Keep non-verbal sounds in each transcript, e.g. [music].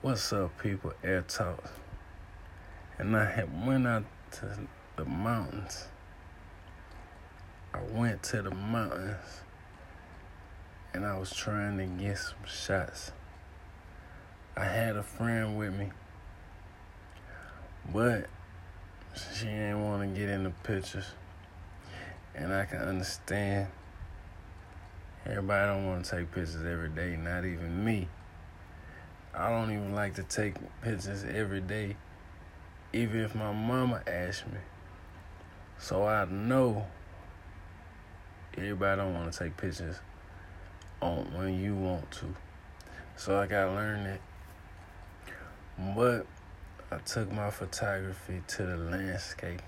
What's up, people? Air Talk. And I had went out to the mountains. I went to the mountains and I was trying to get some shots. I had a friend with me, but she didn't want to get in the pictures. And I can understand. Everybody don't want to take pictures every day, not even me. I don't even like to take pictures every day, even if my mama asks me. So I know everybody don't want to take pictures on when you want to. So I gotta learn it. But I took my photography to the landscape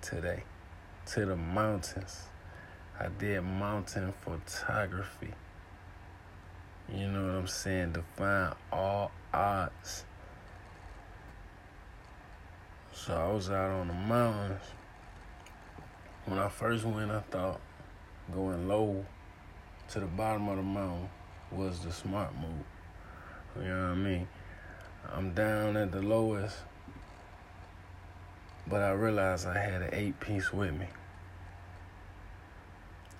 today, to the mountains. I did mountain photography. You know what I'm saying? Define all odds. So I was out on the mountains. When I first went, I thought going low to the bottom of the mountain was the smart move. You know what I mean? I'm down at the lowest, but I realized I had an eight piece with me.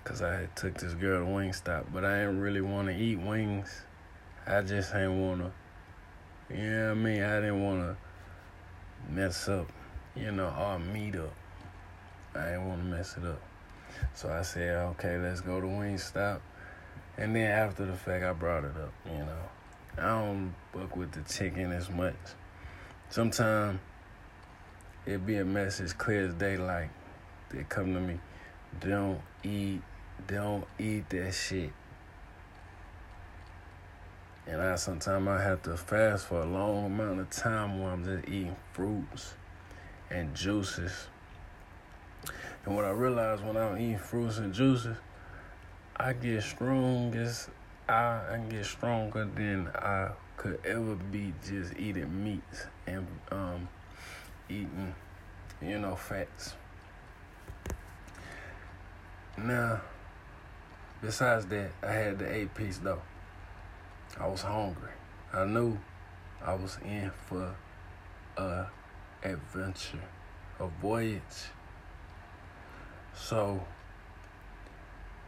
Cause I had took this girl to Wingstop, but I didn't really want to eat wings. I just ain't wanna, you know what I mean? I didn't wanna mess up, you know, our meet up. I didn't wanna mess it up. So I said, okay, let's go to Wingstop. And then after the fact, I brought it up, you know. I don't fuck with the chicken as much. Sometimes it be a message clear as daylight. They come to me, don't eat don't eat that shit. And I sometimes I have to fast for a long amount of time where I'm just eating fruits and juices. And what I realize when I'm eating fruits and juices, I get strong as I, I get stronger than I could ever be just eating meats and um, eating, you know, fats. Now, Besides that, I had the eight piece though. I was hungry. I knew I was in for a adventure, a voyage. So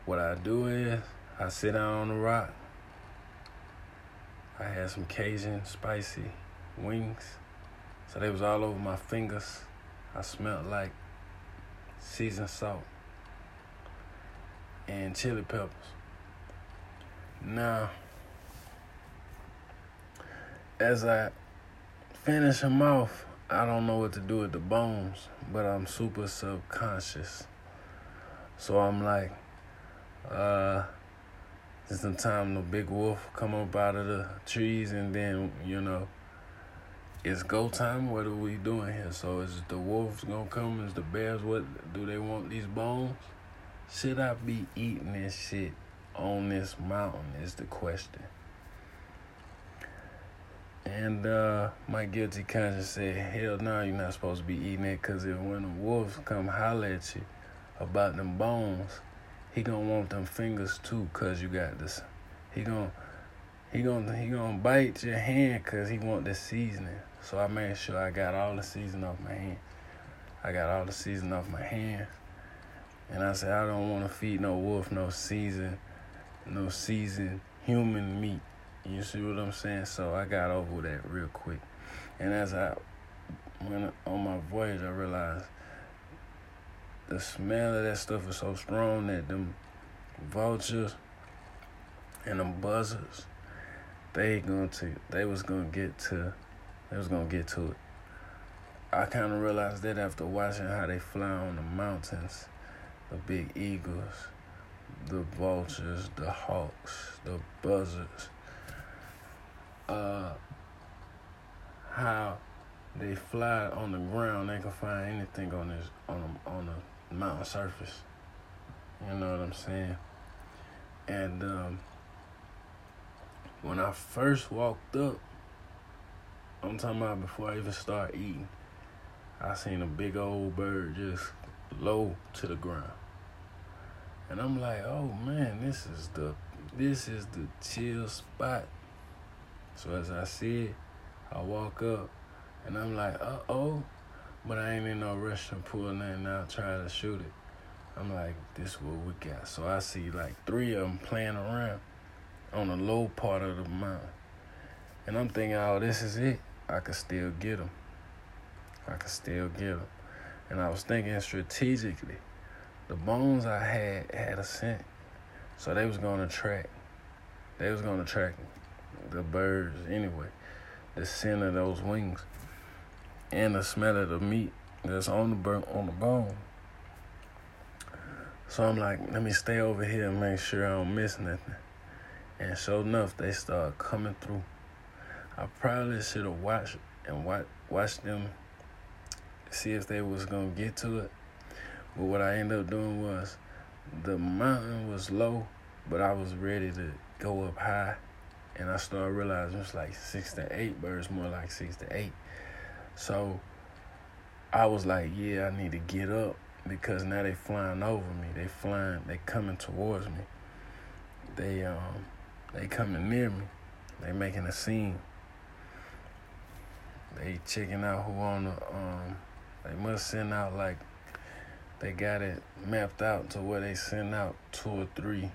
what I do is I sit down on the rock. I had some Cajun spicy wings. So they was all over my fingers. I smelled like seasoned salt and chili peppers. Now, as I finish them off, I don't know what to do with the bones, but I'm super subconscious. So I'm like, uh, time the big wolf come up out of the trees, and then you know, it's go time. What are we doing here? So is the wolves gonna come? Is the bears? What do they want these bones? Should I be eating this shit on this mountain? Is the question. And uh, my guilty conscience said, hell no, you're not supposed to be eating it because if when the wolves come holler at you about them bones, he gonna want them fingers too because you got this. He gonna, he gonna, he gonna bite your hand because he want the seasoning. So I made sure I got all the seasoning off my hand. I got all the seasoning off my hand. And I said, I don't want to feed no wolf no season, no seasoned human meat. You see what I'm saying? So I got over that real quick. And as I went on my voyage, I realized the smell of that stuff is so strong that them vultures and them buzzards, they going to, they was gonna get to, they was gonna get to it. I kind of realized that after watching how they fly on the mountains the big eagles, the vultures, the hawks, the buzzards, uh, how they fly on the ground, they can find anything on this on the, on the mountain surface. You know what I'm saying? And um, when I first walked up, I'm talking about before I even start eating, I seen a big old bird just low to the ground. And I'm like, oh man, this is the this is the chill spot. So as I see it, I walk up and I'm like, uh oh. But I ain't in no rush to pull nothing out, try to shoot it. I'm like, this what we got. So I see like three of them playing around on the low part of the mountain. And I'm thinking, oh, this is it. I could still get them. I could still get them. And I was thinking strategically. The bones I had had a scent. So they was to track. They was to track the birds anyway. The scent of those wings and the smell of the meat that's on the burn on the bone. So I'm like, let me stay over here and make sure I don't miss nothing. And sure enough, they start coming through. I probably should have watched and watch, watched them see if they was gonna get to it. But what I ended up doing was the mountain was low, but I was ready to go up high. And I started realizing it's like six to eight birds, more like six to eight. So I was like, yeah, I need to get up because now they flying over me. They flying, they coming towards me. They um they coming near me. They making a scene. They checking out who on the um they must send out like they got it mapped out to where they send out two or three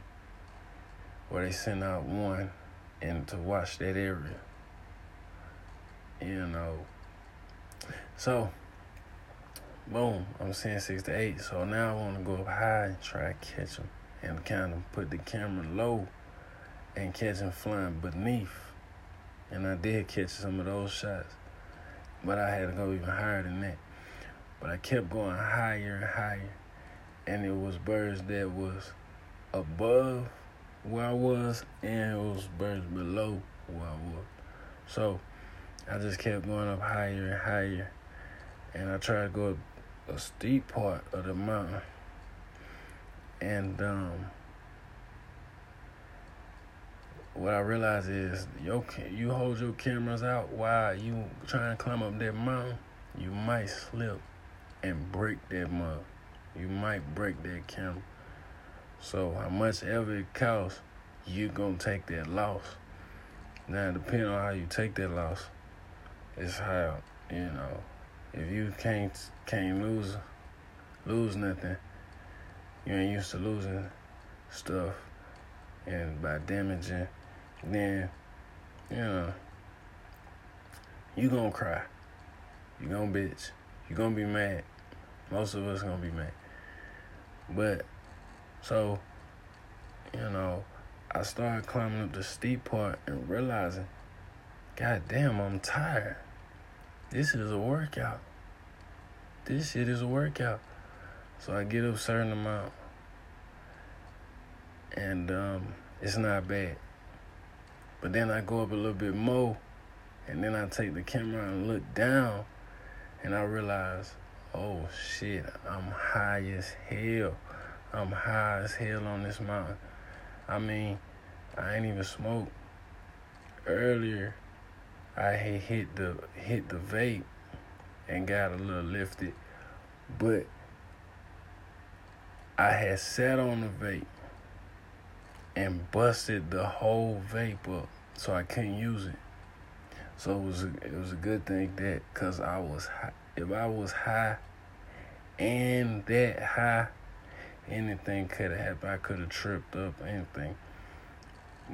where they send out one and to watch that area. You know, so, boom, I'm seeing six to eight. So now I want to go up high and try to catch them and kind of put the camera low and catch them flying beneath. And I did catch some of those shots, but I had to go even higher than that. But I kept going higher and higher, and it was birds that was above where I was, and it was birds below where I was. So I just kept going up higher and higher and I tried to go up a steep part of the mountain. And um, what I realized is, yo, you hold your cameras out while you try and climb up that mountain, you might slip and break that mug. You might break that camera. So how much ever it costs, you gonna take that loss. Now, depending on how you take that loss, it's how you know if you can't can't lose lose nothing, you ain't used to losing stuff, and by damaging, then you know you gonna cry, you gonna bitch, you gonna be mad. Most of us gonna be mad, but so you know I started climbing up the steep part and realizing, God damn, I'm tired. This is a workout. This shit is a workout. So I get up a certain amount. And um, it's not bad. But then I go up a little bit more. And then I take the camera and look down. And I realize, oh shit, I'm high as hell. I'm high as hell on this mountain. I mean, I ain't even smoked. Earlier, I had hit the hit the vape and got a little lifted, but I had sat on the vape and busted the whole vape up, so I couldn't use it. So it was a, it was a good thing that cause I was high, if I was high and that high, anything could have happened. I could have tripped up anything,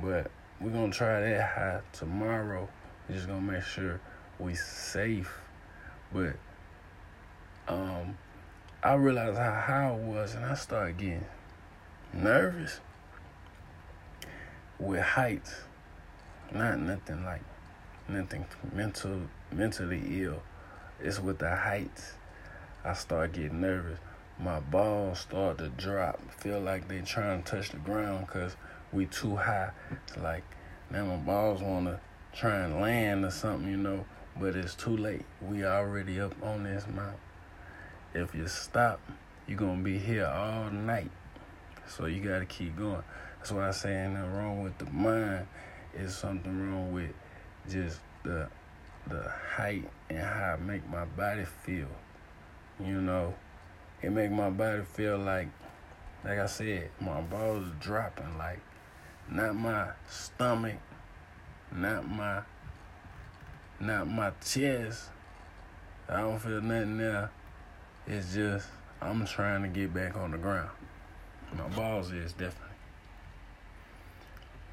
but we're gonna try that high tomorrow we're just gonna make sure we safe. But um, I realized how high I was, and I started getting nervous with heights. Not nothing like nothing mental, mentally ill. It's with the heights. I start getting nervous. My balls start to drop. Feel like they trying to touch the ground because we too high. It's like now my balls wanna try and land or something, you know, but it's too late. We already up on this mountain. If you stop, you're gonna be here all night. So you gotta keep going. That's why I say ain't nothing wrong with the mind. It's something wrong with just the the height and how I make my body feel. You know, it make my body feel like, like I said, my balls dropping. Like, not my stomach not my not my chest. I don't feel nothing there. It's just I'm trying to get back on the ground. My balls is definitely.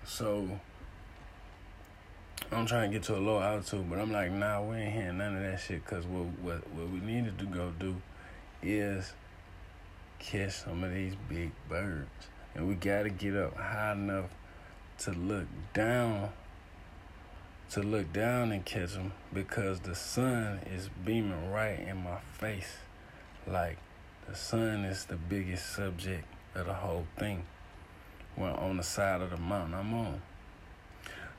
So I'm trying to get to a low altitude, but I'm like, nah, we ain't hearing none of that shit. Cause what what what we needed to go do is catch some of these big birds, and we gotta get up high enough to look down. To look down and catch them because the sun is beaming right in my face. Like the sun is the biggest subject of the whole thing. Well, on the side of the mountain I'm on.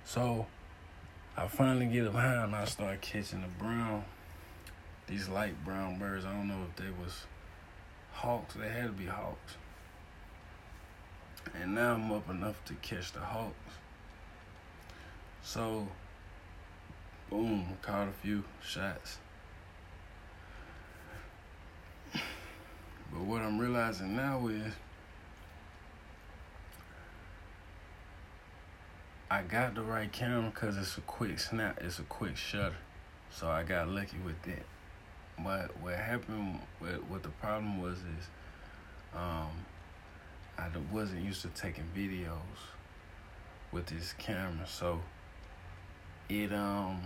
So I finally get up high and I start catching the brown, these light brown birds. I don't know if they was hawks. They had to be hawks. And now I'm up enough to catch the hawks. So, boom, caught a few shots. But what I'm realizing now is I got the right camera because it's a quick snap, it's a quick shutter. So I got lucky with that. But what happened, what, what the problem was is, um, I wasn't used to taking videos with this camera, so it um,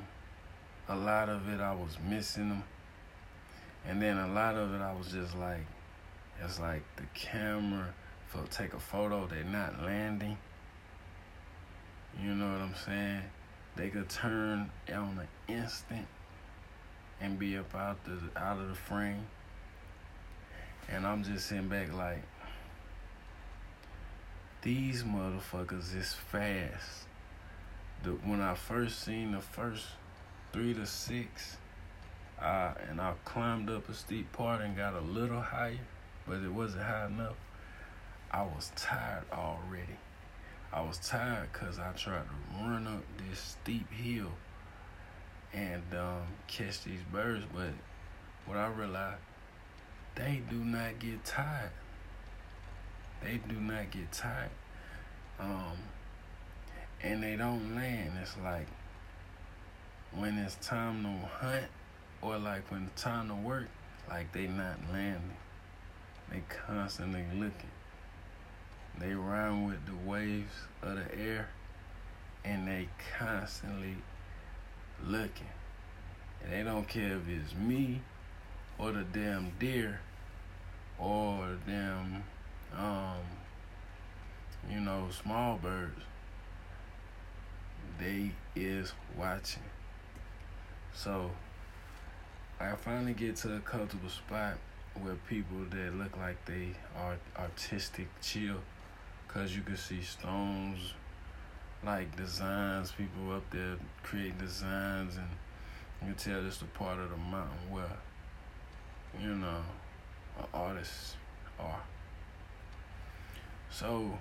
a lot of it I was missing them, and then a lot of it I was just like, it's like the camera for take a photo, they're not landing you know what I'm saying? They could turn on the instant and be up out the out of the frame. And I'm just sitting back like these motherfuckers is fast. The, when I first seen the first three to six, uh, and I climbed up a steep part and got a little higher, but it wasn't high enough. I was tired already. I was tired because I tried to run up this steep hill and um, catch these birds, but what I realized, they do not get tired. They do not get tired. Um, and they don't land. It's like when it's time to hunt or like when it's time to work, like they not landing. They constantly looking. They run with the waves of the air and they constantly looking. And they don't care if it's me or the damn deer or the damn um you know small birds. They is watching. So I finally get to a comfortable spot where people that look like they are artistic chill Cause you can see stones, like designs, people up there create designs, and you can tell this the part of the mountain where, you know, artists are. So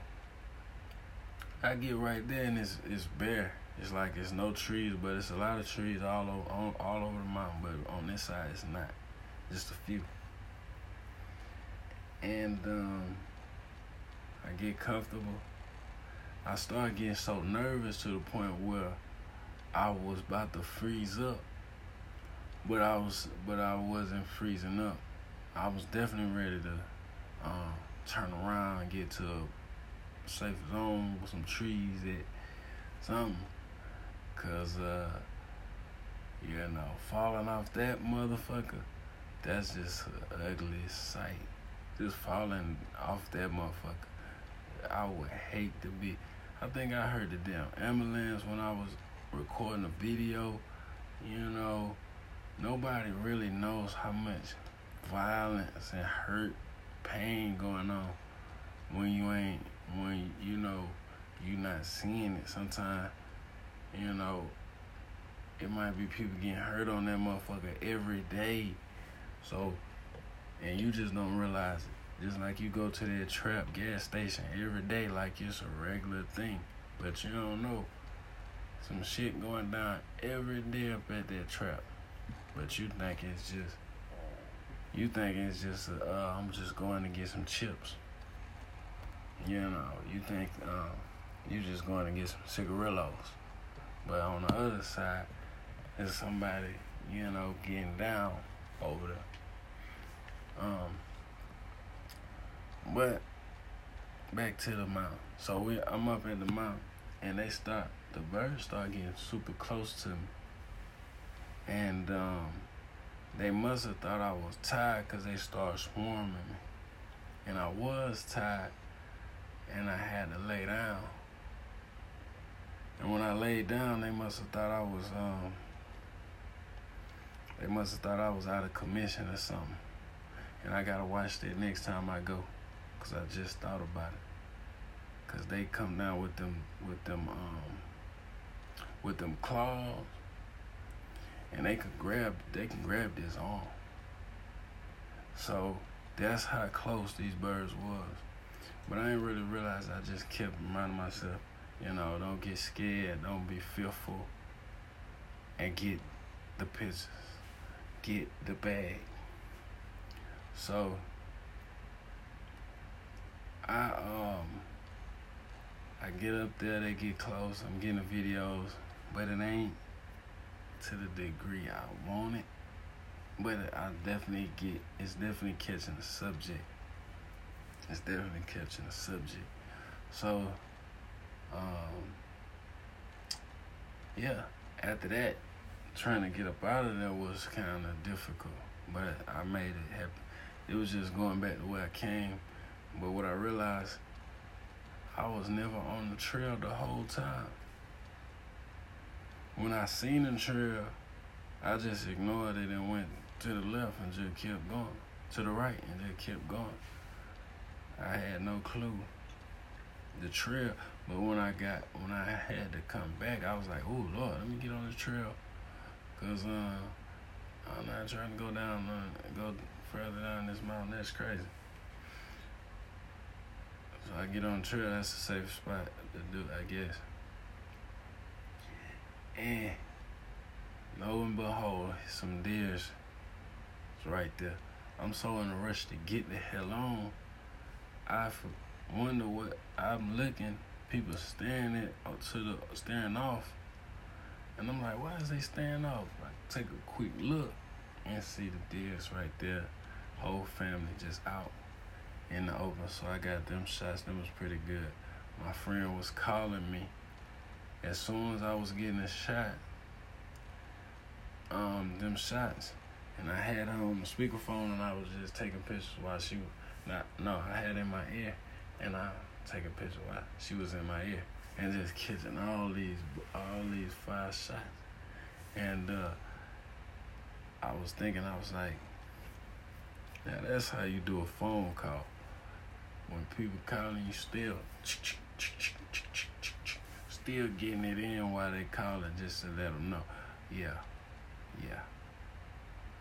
I get right there and it's it's bare. It's like it's no trees, but it's a lot of trees all over all over the mountain. But on this side, it's not. Just a few. And um, I get comfortable. I start getting so nervous to the point where I was about to freeze up. But I was but I wasn't freezing up. I was definitely ready to um, turn around and get to a safe zone with some trees at something. Cause uh you know, falling off that motherfucker, that's just an ugly sight. Just falling off that motherfucker. I would hate to be. I think I heard the damn ambulance when I was recording a video. You know, nobody really knows how much violence and hurt, pain going on when you ain't, when you know, you not seeing it. Sometimes, you know, it might be people getting hurt on that motherfucker every day. So, and you just don't realize it. Just like you go to that trap gas station every day like it's a regular thing. But you don't know. Some shit going down every day up at that trap. But you think it's just you think it's just uh, I'm just going to get some chips. You know, you think um, you just going to get some cigarillos. But on the other side, is somebody, you know, getting down over there. Um, but back to the mountain. So we, I'm up in the mountain, and they start. The birds start getting super close to me, and um, they must have thought I was tired because they started swarming me, and I was tired, and I had to lay down. And when I laid down, they must have thought I was um, they must have thought I was out of commission or something. And I gotta watch that next time I go. Cause I just thought about it. Cause they come down with them with them um with them claws and they can grab they can grab this arm. So that's how close these birds was. But I didn't really realize I just kept reminding myself, you know, don't get scared, don't be fearful, and get the pictures. Get the bag. So I um I get up there, they get close, I'm getting the videos, but it ain't to the degree I want it. But I definitely get it's definitely catching the subject. It's definitely catching the subject. So um yeah, after that, trying to get up out of there was kind of difficult, but I made it happen. It was just going back to where I came but what I realized, I was never on the trail the whole time. When I seen the trail, I just ignored it and went to the left and just kept going. To the right and just kept going. I had no clue the trail, but when I got when I had to come back, I was like, "Oh Lord, let me get on the trail," cause uh, I'm not trying to go down, uh, go further down this mountain. That's crazy. So I get on the trail, that's a safe spot to do, I guess. And lo and behold, some deers is right there. I'm so in a rush to get the hell on. I wonder what I'm looking. People staring at uh, to the staring off, and I'm like, why is they staring off? I take a quick look and see the deers right there. Whole family just out in the open. So I got them shots. Them was pretty good. My friend was calling me as soon as I was getting a shot. Um, them shots, and I had on the speakerphone, and I was just taking pictures while she not. No, I had in my ear, and I taking pictures while she was in my ear, and just catching all these all these five shots, and uh, I was thinking, I was like, now that's how you do a phone call when people calling you still still getting it in while they calling just to let them know. Yeah yeah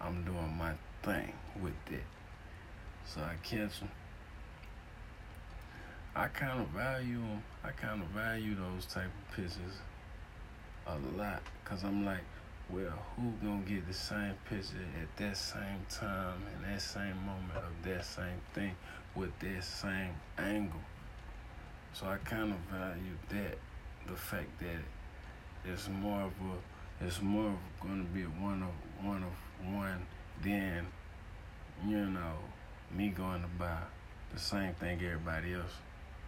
i'm doing my thing with it. So i catch them i kind of value them i kind of value those type of pictures a lot because i'm like well, who gonna get the same picture at that same time and that same moment of that same thing with that same angle? So I kind of value that, the fact that it's more of a, it's more of gonna be one of one of one than, you know, me going to buy the same thing everybody else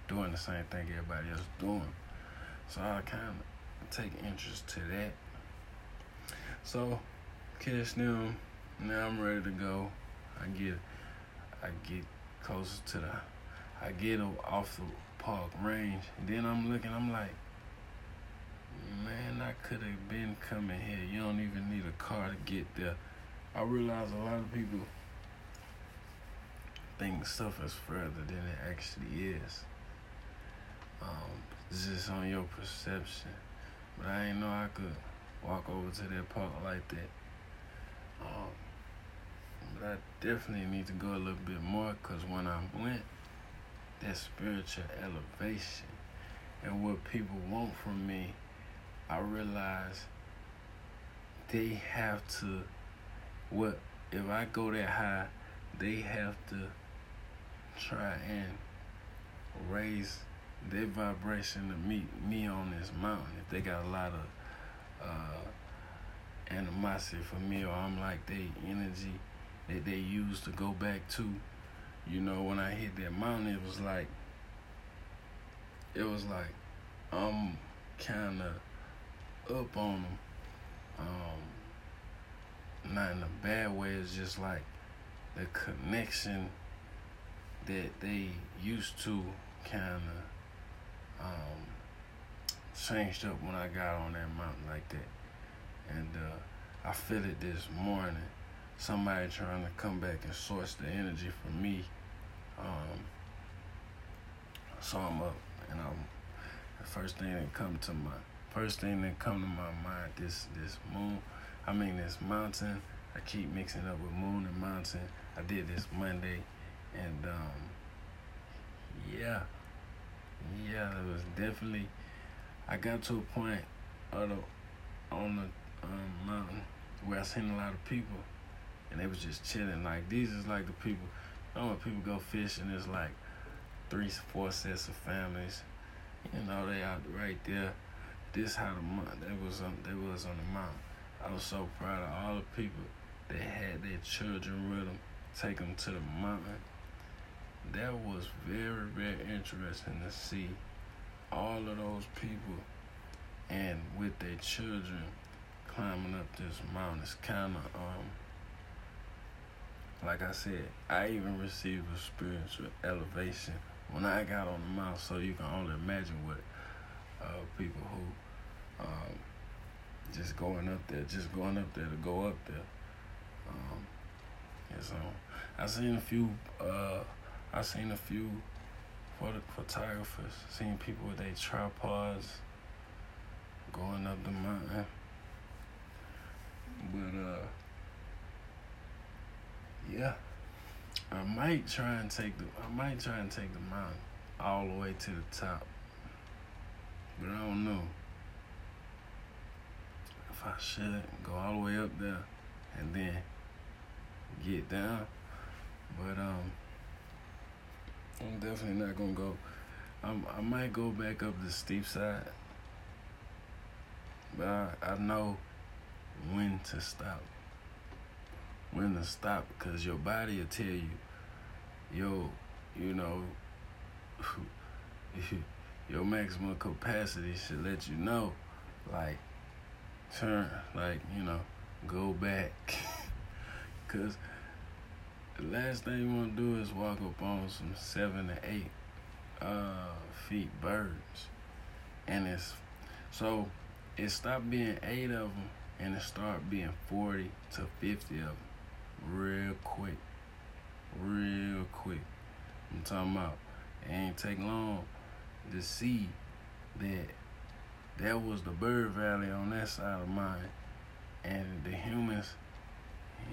doing the same thing everybody else doing. So I kind of take interest to that so, catch them. Now I'm ready to go. I get, I get closer to the, I get off the park range. Then I'm looking. I'm like, man, I could have been coming here. You don't even need a car to get there. I realize a lot of people think stuff is further than it actually is. Um, it's just on your perception. But I ain't know I could walk over to that park like that. Um, but I definitely need to go a little bit more because when I went, that spiritual elevation and what people want from me, I realize they have to, what, if I go that high, they have to try and raise their vibration to meet me on this mountain. If they got a lot of uh, animosity for me or I'm like the energy that they use to go back to. You know, when I hit that mountain, it was like, it was like, I'm kind of up on them. Um, not in a bad way. It's just like the connection that they used to kind of um, changed up when I got on that mountain like that. And uh, I feel it this morning. Somebody trying to come back and source the energy for me. Um, so I'm up, and I'm the first thing that come to my first thing that come to my mind this this moon. I mean this mountain. I keep mixing up with moon and mountain. I did this Monday, and um, yeah, yeah, it was definitely. I got to a point the, on the um, mountain where I seen a lot of people, and they was just chilling. Like these is like the people. You know when people go fishing, it's like three, four sets of families. You know they out right there. This how the month they was on. They was on the mountain. I was so proud of all the people that had their children with them, take them to the mountain. That was very, very interesting to see all of those people and with their children climbing up this mountain. It's kind of, um, like I said, I even received a spiritual elevation when I got on the mountain. So you can only imagine what uh, people who um, just going up there, just going up there to go up there. Um, and so I seen a few. Uh, I seen a few photographers, seeing people with their tripods going up the mountain. But uh, yeah, I might try and take the. I might try and take the mountain all the way to the top. But I don't know if I should go all the way up there and then get down. But um, I'm definitely not gonna go. I'm, I might go back up the steep side, but I, I know when to stop. When to stop, cause your body will tell you, yo, you know, [laughs] your maximum capacity should let you know, like, turn, like, you know, go back. [laughs] Cause the last thing you want to do is walk up on some seven to eight uh, feet birds, and it's so it stopped being eight of them and it started being forty to fifty of them, real quick, real quick. I'm talking about it ain't take long to see that that was the bird valley on that side of mine, and the humans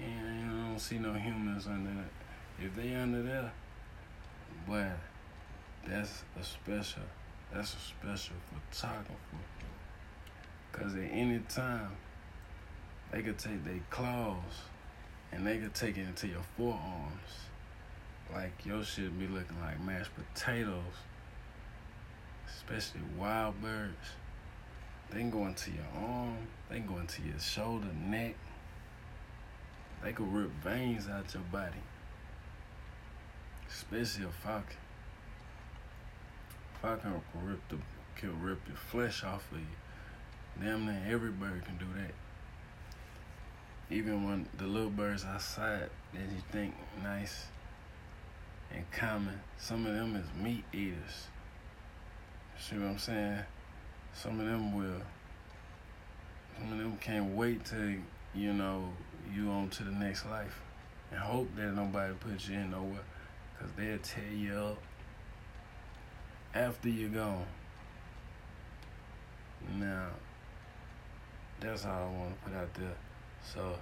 and I don't see no humans under that. If they under there, but that's a special, that's a special photographer. Cause at any time, they could take their claws and they could take it into your forearms. Like your shit be looking like mashed potatoes. Especially wild birds. They can go into your arm, they can go into your shoulder, neck. They could rip veins out your body. Especially a falcon. Falcon can rip the can rip the flesh off of you. Damn near every bird can do that. Even when the little birds outside that you think nice and common, some of them is meat eaters. See what I'm saying? Some of them will. Some of them can't wait till you know you on to the next life, and hope that nobody puts you in nowhere, cause they'll tear you up after you're gone. Now, that's all I want to put out there. So,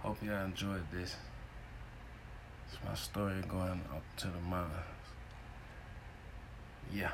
hope y'all enjoyed this. It's my story going up to the mountains. Yeah.